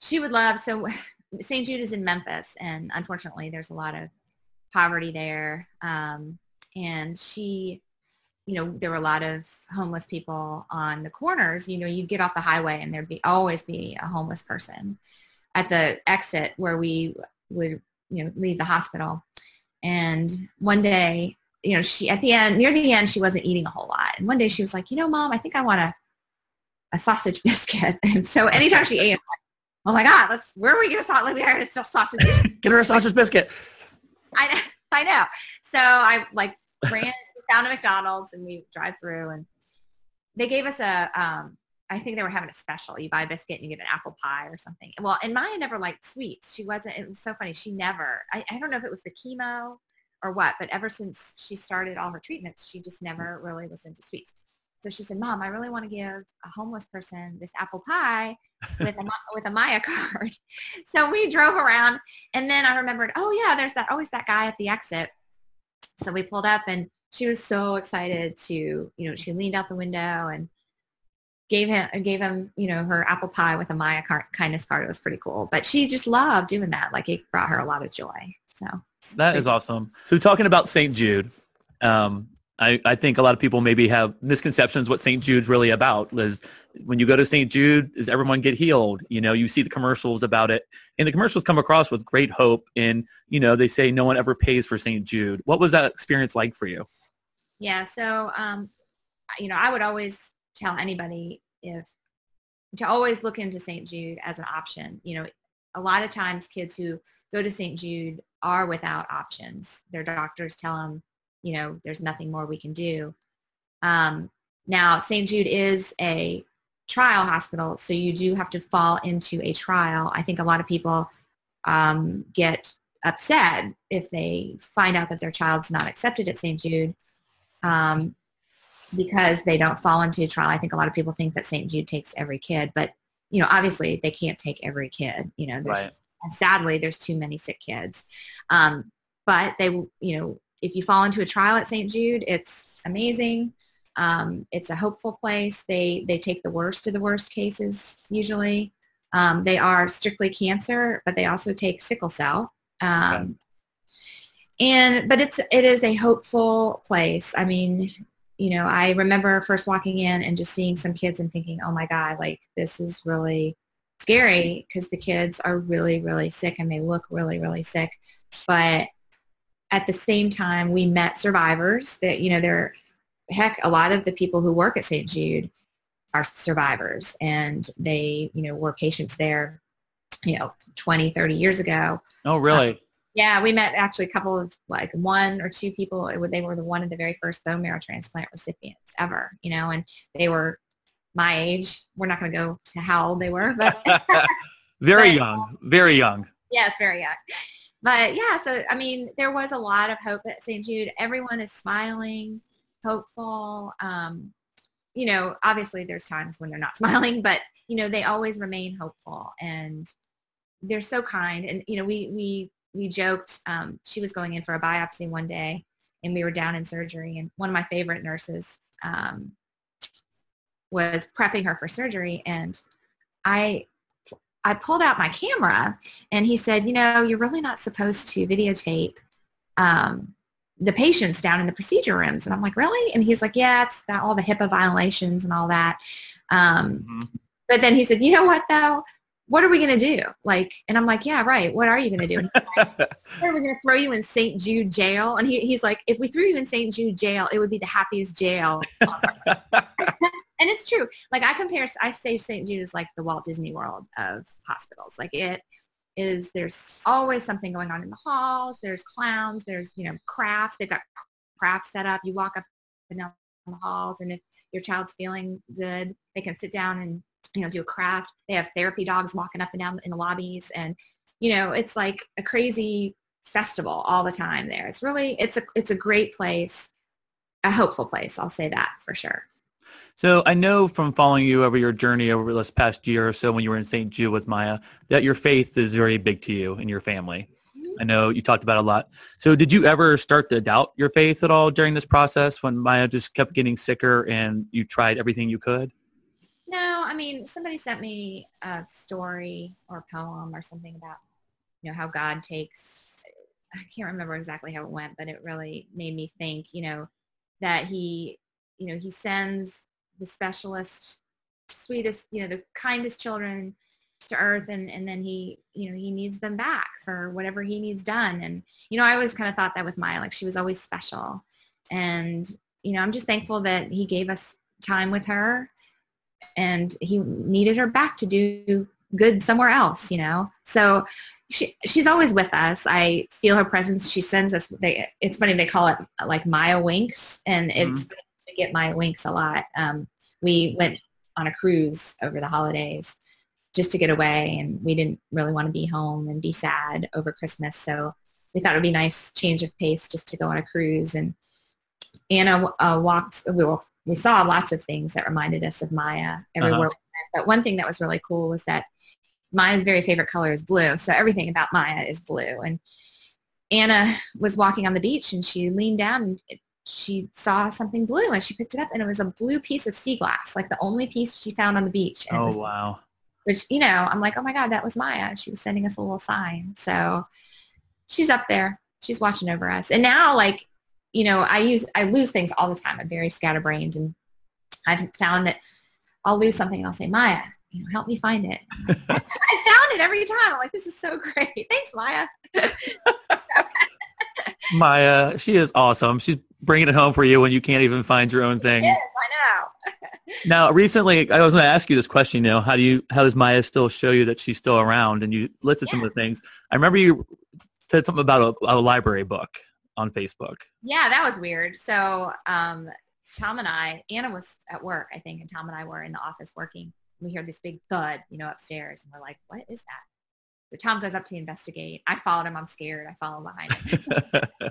she would love, so *laughs* St. Jude is in Memphis. And unfortunately, there's a lot of poverty there. Um, and she, you know, there were a lot of homeless people on the corners. You know, you'd get off the highway and there'd be always be a homeless person at the exit where we would, you know, leave the hospital. And one day, you know, she at the end, near the end, she wasn't eating a whole lot. And one day she was like, you know, mom, I think I want a, a sausage *laughs* biscuit. And so anytime she ate, oh my God, let's, where are we going to start? Let me have a sausage *laughs* biscuit. Get her a sausage biscuit. I, I know. So I like ran down to McDonald's and we drive through and they gave us a, um, I think they were having a special. You buy a biscuit and you get an apple pie or something. Well, and Maya never liked sweets. She wasn't, it was so funny. She never, I, I don't know if it was the chemo or what, but ever since she started all her treatments, she just never really was into sweets. So she said, Mom, I really want to give a homeless person this apple pie *laughs* with a, with a Maya card. *laughs* So we drove around and then I remembered, oh yeah, there's that always that guy at the exit. So we pulled up and she was so excited to, you know, she leaned out the window and gave him gave him, you know, her apple pie with a Maya card, kindness card. It was pretty cool. But she just loved doing that. Like it brought her a lot of joy. So that is awesome. So talking about St. Jude, um, I, I think a lot of people maybe have misconceptions what St. Jude's really about. Is when you go to St. Jude, does everyone get healed? You know, you see the commercials about it, and the commercials come across with great hope. And you know, they say no one ever pays for St. Jude. What was that experience like for you? Yeah, so um, you know, I would always tell anybody if to always look into St. Jude as an option. You know, a lot of times kids who go to St. Jude are without options. Their doctors tell them you know, there's nothing more we can do. Um, now, St. Jude is a trial hospital, so you do have to fall into a trial. I think a lot of people um, get upset if they find out that their child's not accepted at St. Jude um, because they don't fall into a trial. I think a lot of people think that St. Jude takes every kid, but you know, obviously they can't take every kid. You know, there's, right. sadly, there's too many sick kids. Um, but they, you know, if you fall into a trial at St. Jude, it's amazing. Um, it's a hopeful place. They they take the worst of the worst cases usually. Um, they are strictly cancer, but they also take sickle cell. Um, And but it's it is a hopeful place. I mean, you know, I remember first walking in and just seeing some kids and thinking, oh my God, like this is really scary because the kids are really, really sick and they look really, really sick. But at the same time, we met survivors that, you know, they're, heck, a lot of the people who work at St. Jude are survivors and they, you know, were patients there, you know, 20, 30 years ago. Oh, really? Um, yeah, we met actually a couple of like one or two people. They were the one of the very first bone marrow transplant recipients ever, you know, and they were my age. We're not going to go to how old they were, but *laughs* very *laughs* but, young, very young. Yes, very young but yeah, so I mean, there was a lot of hope at St. Jude. Everyone is smiling, hopeful. Um, you know, obviously there's times when they're not *laughs* smiling, but you know, they always remain hopeful and they're so kind. And you know, we we we joked. Um, she was going in for a biopsy one day, and we were down in surgery, and one of my favorite nurses um, was prepping her for surgery, and I I pulled out my camera and he said, you know, you're really not supposed to videotape um, the patients down in the procedure rooms. And I'm like, really? And he's like, yeah, it's that, all the HIPAA violations and all that. Um, mm-hmm. But then he said, you know what though? What are we going to do? Like, and I'm like, yeah, right. What are you going to do? Like, are we going to throw you in St. Jude jail? And he, he's like, if we threw you in St. Jude jail, it would be the happiest jail. *laughs* *laughs* and it's true. Like I compare, I say St. Jude is like the Walt Disney World of hospitals. Like it is, there's always something going on in the halls. There's clowns. There's, you know, crafts. They've got crafts set up. You walk up and down the halls and if your child's feeling good, they can sit down and, you know, do a craft. They have therapy dogs walking up and down in the lobbies. And, you know, it's like a crazy festival all the time there. It's really, it's a, it's a great place, a hopeful place. I'll say that for sure. So I know from following you over your journey over this past year or so when you were in St. Jude with Maya, that your faith is very big to you and your family. I know you talked about a lot. So did you ever start to doubt your faith at all during this process when Maya just kept getting sicker and you tried everything you could? No, I mean, somebody sent me a story or poem or something about, you know, how God takes, I can't remember exactly how it went, but it really made me think, you know, that he, you know, he sends the specialist, sweetest, you know, the kindest children to earth and, and then he, you know, he needs them back for whatever he needs done. And, you know, I always kind of thought that with Maya, like she was always special. And, you know, I'm just thankful that he gave us time with her and he needed her back to do good somewhere else, you know? So she, she's always with us. I feel her presence. She sends us, they, it's funny, they call it like Maya winks and mm-hmm. We get Maya winks a lot. Um, we went on a cruise over the holidays just to get away and we didn't really want to be home and be sad over Christmas. So we thought it would be a nice change of pace just to go on a cruise. And Anna uh, walked, we, were, we saw lots of things that reminded us of Maya everywhere. Uh-huh. But one thing that was really cool was that Maya's very favorite color is blue. So everything about Maya is blue. And Anna was walking on the beach and she leaned down and she saw something blue and she picked it up and it was a blue piece of sea glass, like the only piece she found on the beach. And oh, wow which, you know, I'm like, oh my God, that was Maya. She was sending us a little sign. So she's up there. She's watching over us. And now like, you know, I use, I lose things all the time. I'm very scatterbrained and I've found that I'll lose something and I'll say, Maya, you know, help me find it. *laughs* I found it every time. I'm like, this is so great. Thanks, Maya. *laughs* *laughs* Maya, she is awesome. She's bringing it home for you when you can't even find your own thing. Yes, I know. *laughs* now, recently, I was going to ask you this question. You know, how do you, how does Maya still show you that she's still around? And you listed yeah. some of the things. I remember you said something about a, a, library book on Facebook. Yeah, that was weird. So um, Tom and I, Anna was at work, I think, and Tom and I were in the office working. We heard this big thud, you know, upstairs, and we're like, "What is that?" So Tom goes up to investigate. I followed him. I'm scared. I follow behind him. *laughs*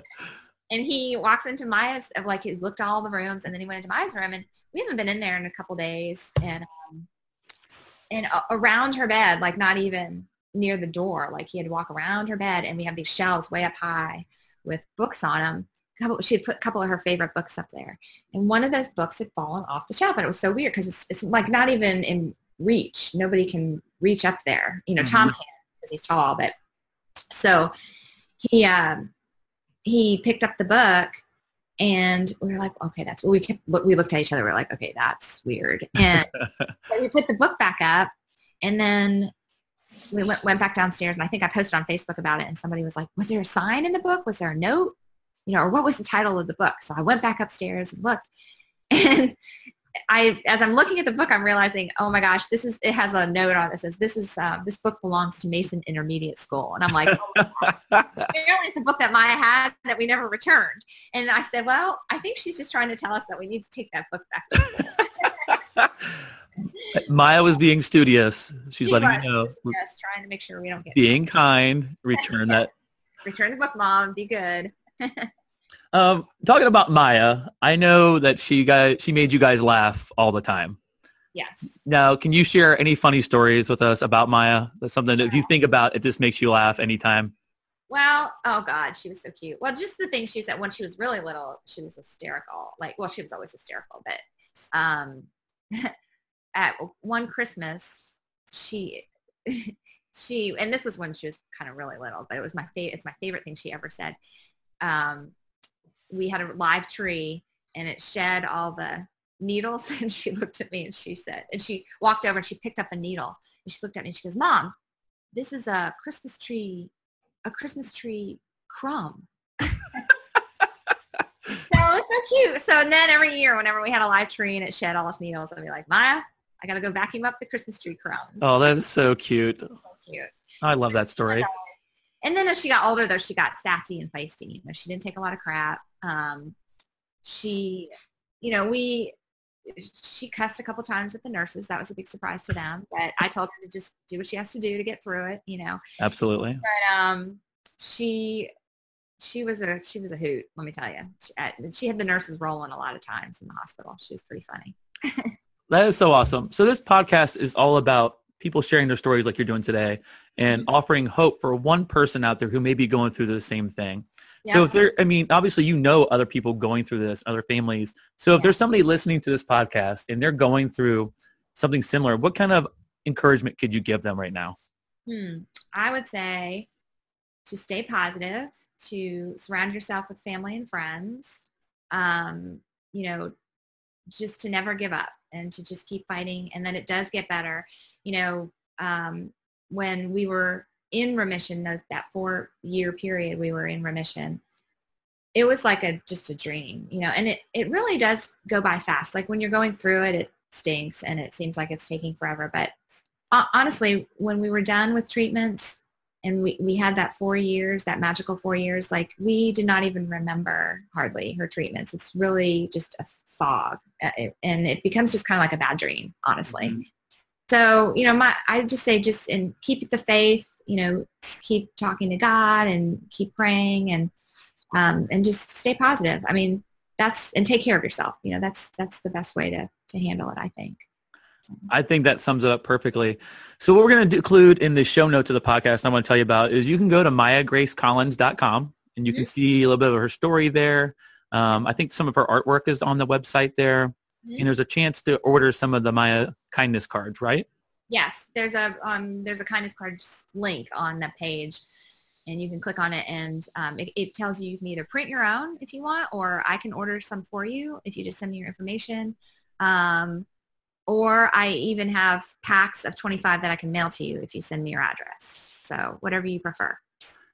and he walks into Maya's, of like he looked all the rooms and then he went into Maya's room and we haven't been in there in a couple days and, um, and uh, around her bed, like not even near the door, like he had to walk around her bed and we have these shelves way up high with books on them. Couple, she had put a couple of her favorite books up there and one of those books had fallen off the shelf and it was so weird because it's, it's like not even in reach. Nobody can reach up there. You know, mm-hmm. Tom can because he's tall, but so he, um, he picked up the book and we were like, okay, that's what we kept, we looked at each other. We are like, okay, that's weird. *laughs* And so we put the book back up and then we went, went back downstairs and I think I posted on Facebook about it and somebody was like, was there a sign in the book? Was there a note? You know, or what was the title of the book? So I went back upstairs and looked *laughs* and I, as I'm looking at the book, I'm realizing, oh my gosh, this is, it has a note on it that says, this is, uh, this book belongs to Mason Intermediate School. And I'm like, oh *laughs* apparently it's a book that Maya had that we never returned. And I said, well, I think she's just trying to tell us that we need to take that book back. *laughs* Maya was being studious. She's she letting you know. Yes, trying to make sure we don't get being kind. Return that. *laughs* return the book, mom. Be good. Um, talking about Maya, I know that she got she made you guys laugh all the time. Yes. Now, can you share any funny stories with us about Maya? That's something that if you think about it, just makes you laugh anytime. Well, oh God, she was so cute. Well, just the thing she said when she was really little, she was hysterical. Like, well, she was always hysterical, but um, *laughs* at one Christmas, she *laughs* she and this was when she was kind of really little, but it was my favorite. It's my favorite thing she ever said. Um, we had a live tree and it shed all the needles. *laughs* And she looked at me and she said and she walked over and she picked up a needle and she looked at me and she goes mom this is a christmas tree a christmas tree crumb. *laughs* So it's so cute. So and then every year whenever we had a live tree and it shed all its needles i'd be like maya i gotta go vacuum up the christmas tree crumbs. Oh that is so cute. So cute. I love that story. And then as she got older though she got sassy and feisty. You know she didn't take a lot of crap um, she, you know, we, she cussed a couple times at the nurses. That was a big surprise to them. But I told her to just do what she has to do to get through it, you know. Absolutely. But um, she she was a she was a hoot. Let me tell you, she, uh, she had the nurses rolling a lot of times in the hospital. She was pretty funny. *laughs* that is so awesome. So this podcast is all about people sharing their stories like you're doing today and mm-hmm. offering hope for one person out there who may be going through the same thing. Yeah. So if there, I mean, obviously you know other people going through this, other families. So if yeah. there's somebody listening to this podcast and they're going through something similar, what kind of encouragement could you give them right now? Hmm. I would say to stay positive, to surround yourself with family and friends, um, you know, just to never give up and to just keep fighting. And then it does get better. You know, um, when we were in remission, that, that four year period we were in remission, it was like a just a dream, you know, and it, it really does go by fast. Like when you're going through it, it stinks and it seems like it's taking forever. But honestly, when we were done with treatments, and we, we had that four years, that magical four years, like we did not even remember hardly her treatments. It's really just a fog uh, and it becomes just kind of like a bad dream, honestly. Mm-hmm. So, you know, my, I just say just and keep the faith, you know, keep talking to God and keep praying and, um, and just stay positive. I mean, that's, and take care of yourself. You know, that's, that's the best way to, to handle it, I think. I think that sums it up perfectly. So what we're going to include in the show notes of the podcast I want to tell you about is you can go to mayagracecollins.com and you can mm-hmm. see a little bit of her story there. Um, I think some of her artwork is on the website there. Mm-hmm. And there's a chance to order some of the Maya kindness cards, right? Yes, there's a um, there's a kindness cards link on the page, and you can click on it, and um, it, it, tells you you can either print your own if you want, or I can order some for you if you just send me your information. Um, or I even have packs of 25 that I can mail to you if you send me your address. So whatever you prefer.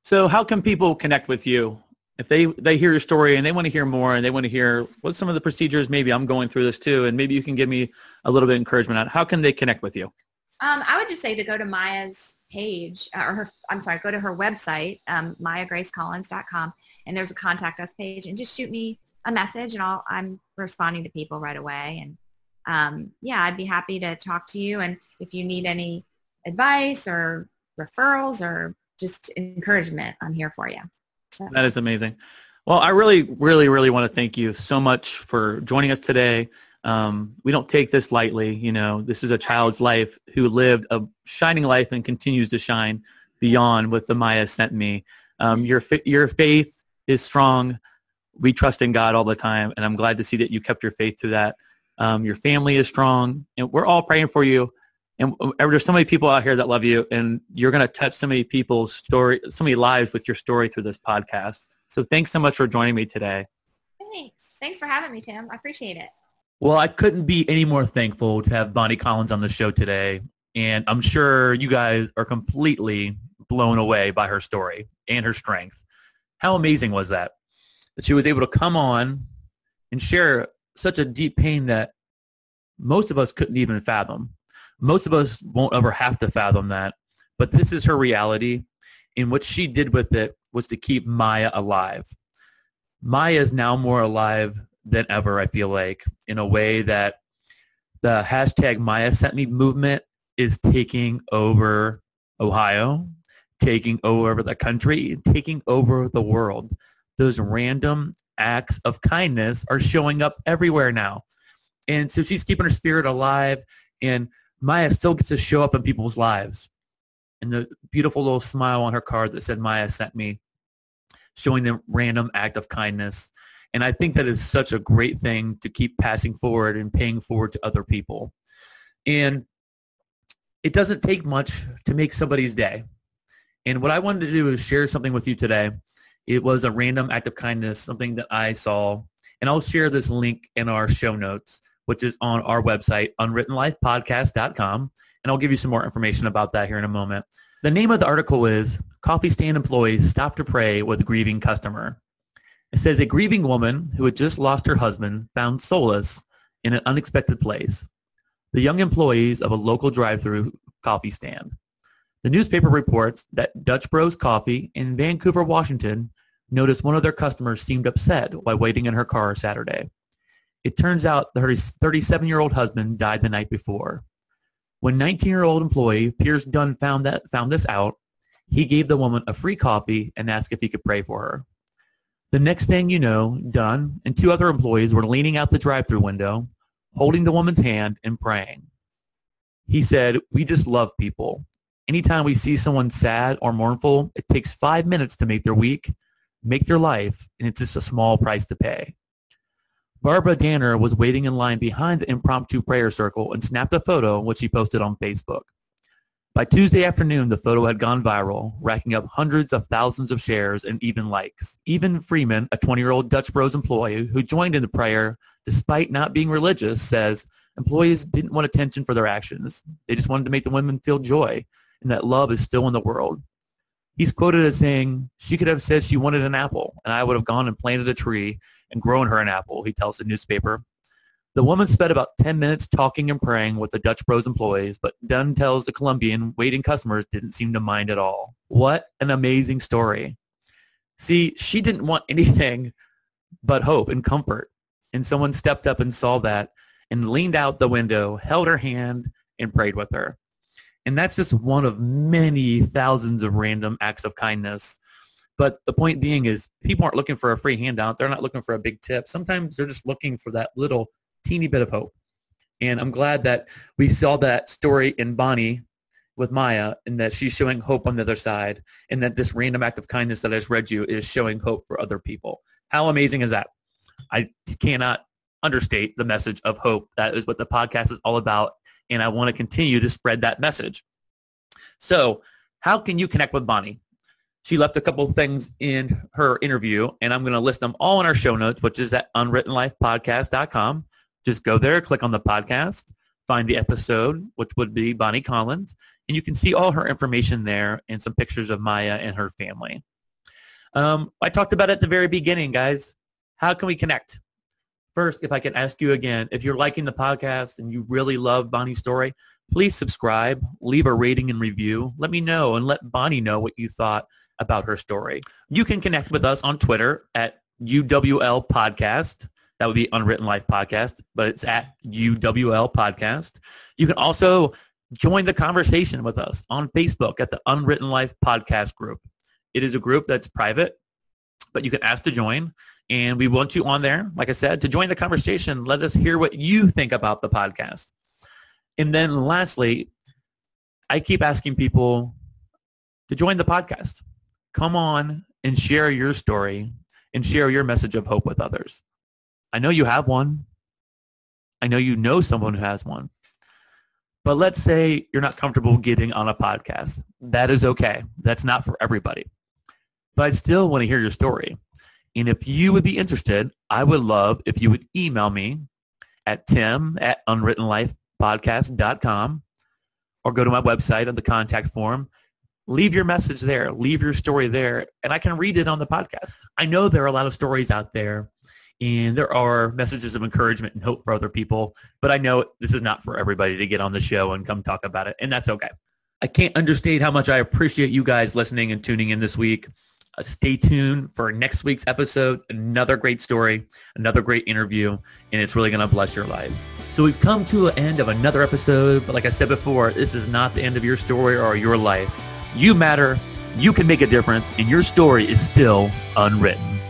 So how can people connect with you? If they, they hear your story and they want to hear more and they want to hear what some of the procedures, maybe I'm going through this too, and maybe you can give me a little bit of encouragement on how can they connect with you? Um, I would just say to go to Maya's page uh, or her, I'm sorry, go to her website, um, mayagracecollins.com and there's a contact us page and just shoot me a message and I'll, I'm responding to people right away. And um, yeah, I'd be happy to talk to you. And if you need any advice or referrals or just encouragement, I'm here for you. That is amazing. Well, I really, really, really want to thank you so much for joining us today. Um, we don't take this lightly. You know, this is a child's life who lived a shining life and continues to shine beyond what the Maya sent me. Um, your, your faith is strong. We trust in God all the time, and I'm glad to see that you kept your faith through that. Um, your family is strong, and we're all praying for you. And um, er, there's so many people out here that love you, and you're going to touch so many people's story, so many lives with your story through this podcast. So thanks so much for joining me today. Thanks. Thanks for having me, Tim. I appreciate it. Well, I couldn't be any more thankful to have Bonnie Collins on the show today. And I'm sure you guys are completely blown away by her story and her strength. How amazing was that? That she was able to come on and share such a deep pain that most of us couldn't even fathom. Most of us won't ever have to fathom that. But this is her reality. And what she did with it was to keep Maya alive. Maya is now more alive than ever, I feel like, in a way that the hashtag Maya Sent Me movement is taking over Ohio, taking over the country, taking over the world. Those random acts of kindness are showing up everywhere now. And so she's keeping her spirit alive and Maya still gets to show up in people's lives. And the beautiful little smile on her card that said Maya sent me, showing them random act of kindness. And I think that is such a great thing to keep passing forward and paying forward to other people. And it doesn't take much to make somebody's day. And what I wanted to do is share something with you today it was a random act of kindness, something that I saw. And I'll share this link in our show notes, which is on our website, unwrittenlifepodcast.com. And I'll give you some more information about that here in a moment. The name of the article is Coffee Stand Employees Stop to Pray with Grieving Customer. It says a grieving woman who had just lost her husband found solace in an unexpected place. The young employees of a local drive-through coffee stand. The newspaper reports that Dutch Bros Coffee in Vancouver, Washington noticed one of their customers seemed upset while waiting in her car Saturday. It turns out her 37-year-old husband died the night before. When 19-year-old employee Piers Dunn found that found this out, he gave the woman a free coffee and asked if he could pray for her. The next thing you know, Dunn and two other employees were leaning out the drive-through window, holding the woman's hand and praying. He said, we just love people. Anytime we see someone sad or mournful, it takes five minutes to make their week, make their life, and it's just a small price to pay. Barbara Danner was waiting in line behind the impromptu prayer circle and snapped a photo, which she posted on Facebook. By Tuesday afternoon, the photo had gone viral, racking up hundreds of thousands of shares and even likes. Evan Freeman, a 20-year-old Dutch Bros employee who joined in the prayer despite not being religious, says employees didn't want attention for their actions. They just wanted to make the women feel joy and that love is still in the world. He's quoted as saying, she could have said she wanted an apple, and I would have gone and planted a tree and grown her an apple, he tells the newspaper. The woman spent about 10 minutes talking and praying with the Dutch Bros employees, but Dunn tells the Columbian waiting customers didn't seem to mind at all. What an amazing story. See, she didn't want *laughs* anything but hope and comfort. And someone stepped up and saw that and leaned out the window, held her hand, and prayed with her. And that's just one of many thousands of random acts of kindness. But the point being is people aren't looking for a free handout. They're not looking for a big tip. Sometimes they're just looking for that little teeny bit of hope. And I'm glad that we saw that story in Bonnie with Maya and that she's showing hope on the other side and that this random act of kindness that I just read you is showing hope for other people. How amazing is that? I cannot understate the message of hope. That is what the podcast is all about. And I want to continue to spread that message. So how can you connect with Bonnie? She left a couple things in her interview, and I'm going to list them all in our show notes, which is at unwrittenlifepodcast.com. Just go there, click on the podcast, find the episode, which would be Bonnie Collins, and you can see all her information there and some pictures of Maya and her family. Um, I talked about at the very beginning, guys. How can we connect? First, if I can ask you again, if you're liking the podcast and you really love Bonnie's story, please subscribe, leave a rating and review. Let me know and let Bonnie know what you thought about her story. You can connect with us on Twitter at UWL Podcast. That would be Unwritten Life Podcast, but it's at UWL Podcast. You can also join the conversation with us on Facebook at the Unwritten Life Podcast group. It is a group that's private, but you can ask to join. And we want you on there, like I said, to join the conversation. Let us hear what you think about the podcast. And then lastly, I keep asking people to join the podcast. Come on and share your story and share your message of hope with others. I know you have one. I know you know someone who has one. But let's say you're not comfortable getting on a podcast. That is okay. That's not for everybody. But I still want to hear your story. And if you would be interested, I would love if you would email me at tim at unwrittenlifepodcast.com or go to my website on the contact form. Leave your message there. Leave your story there. And I can read it on the podcast. I know there are a lot of stories out there and there are messages of encouragement and hope for other people. But I know this is not for everybody to get on the show and come talk about it, and that's okay. I can't understate how much I appreciate you guys listening and tuning in this week. Uh, stay tuned for next week's episode. Another great story, another great interview, and it's really going to bless your life. So we've come to an end of another episode, but like I said before, this is not the end of your story or your life. You matter, you can make a difference, and your story is still unwritten.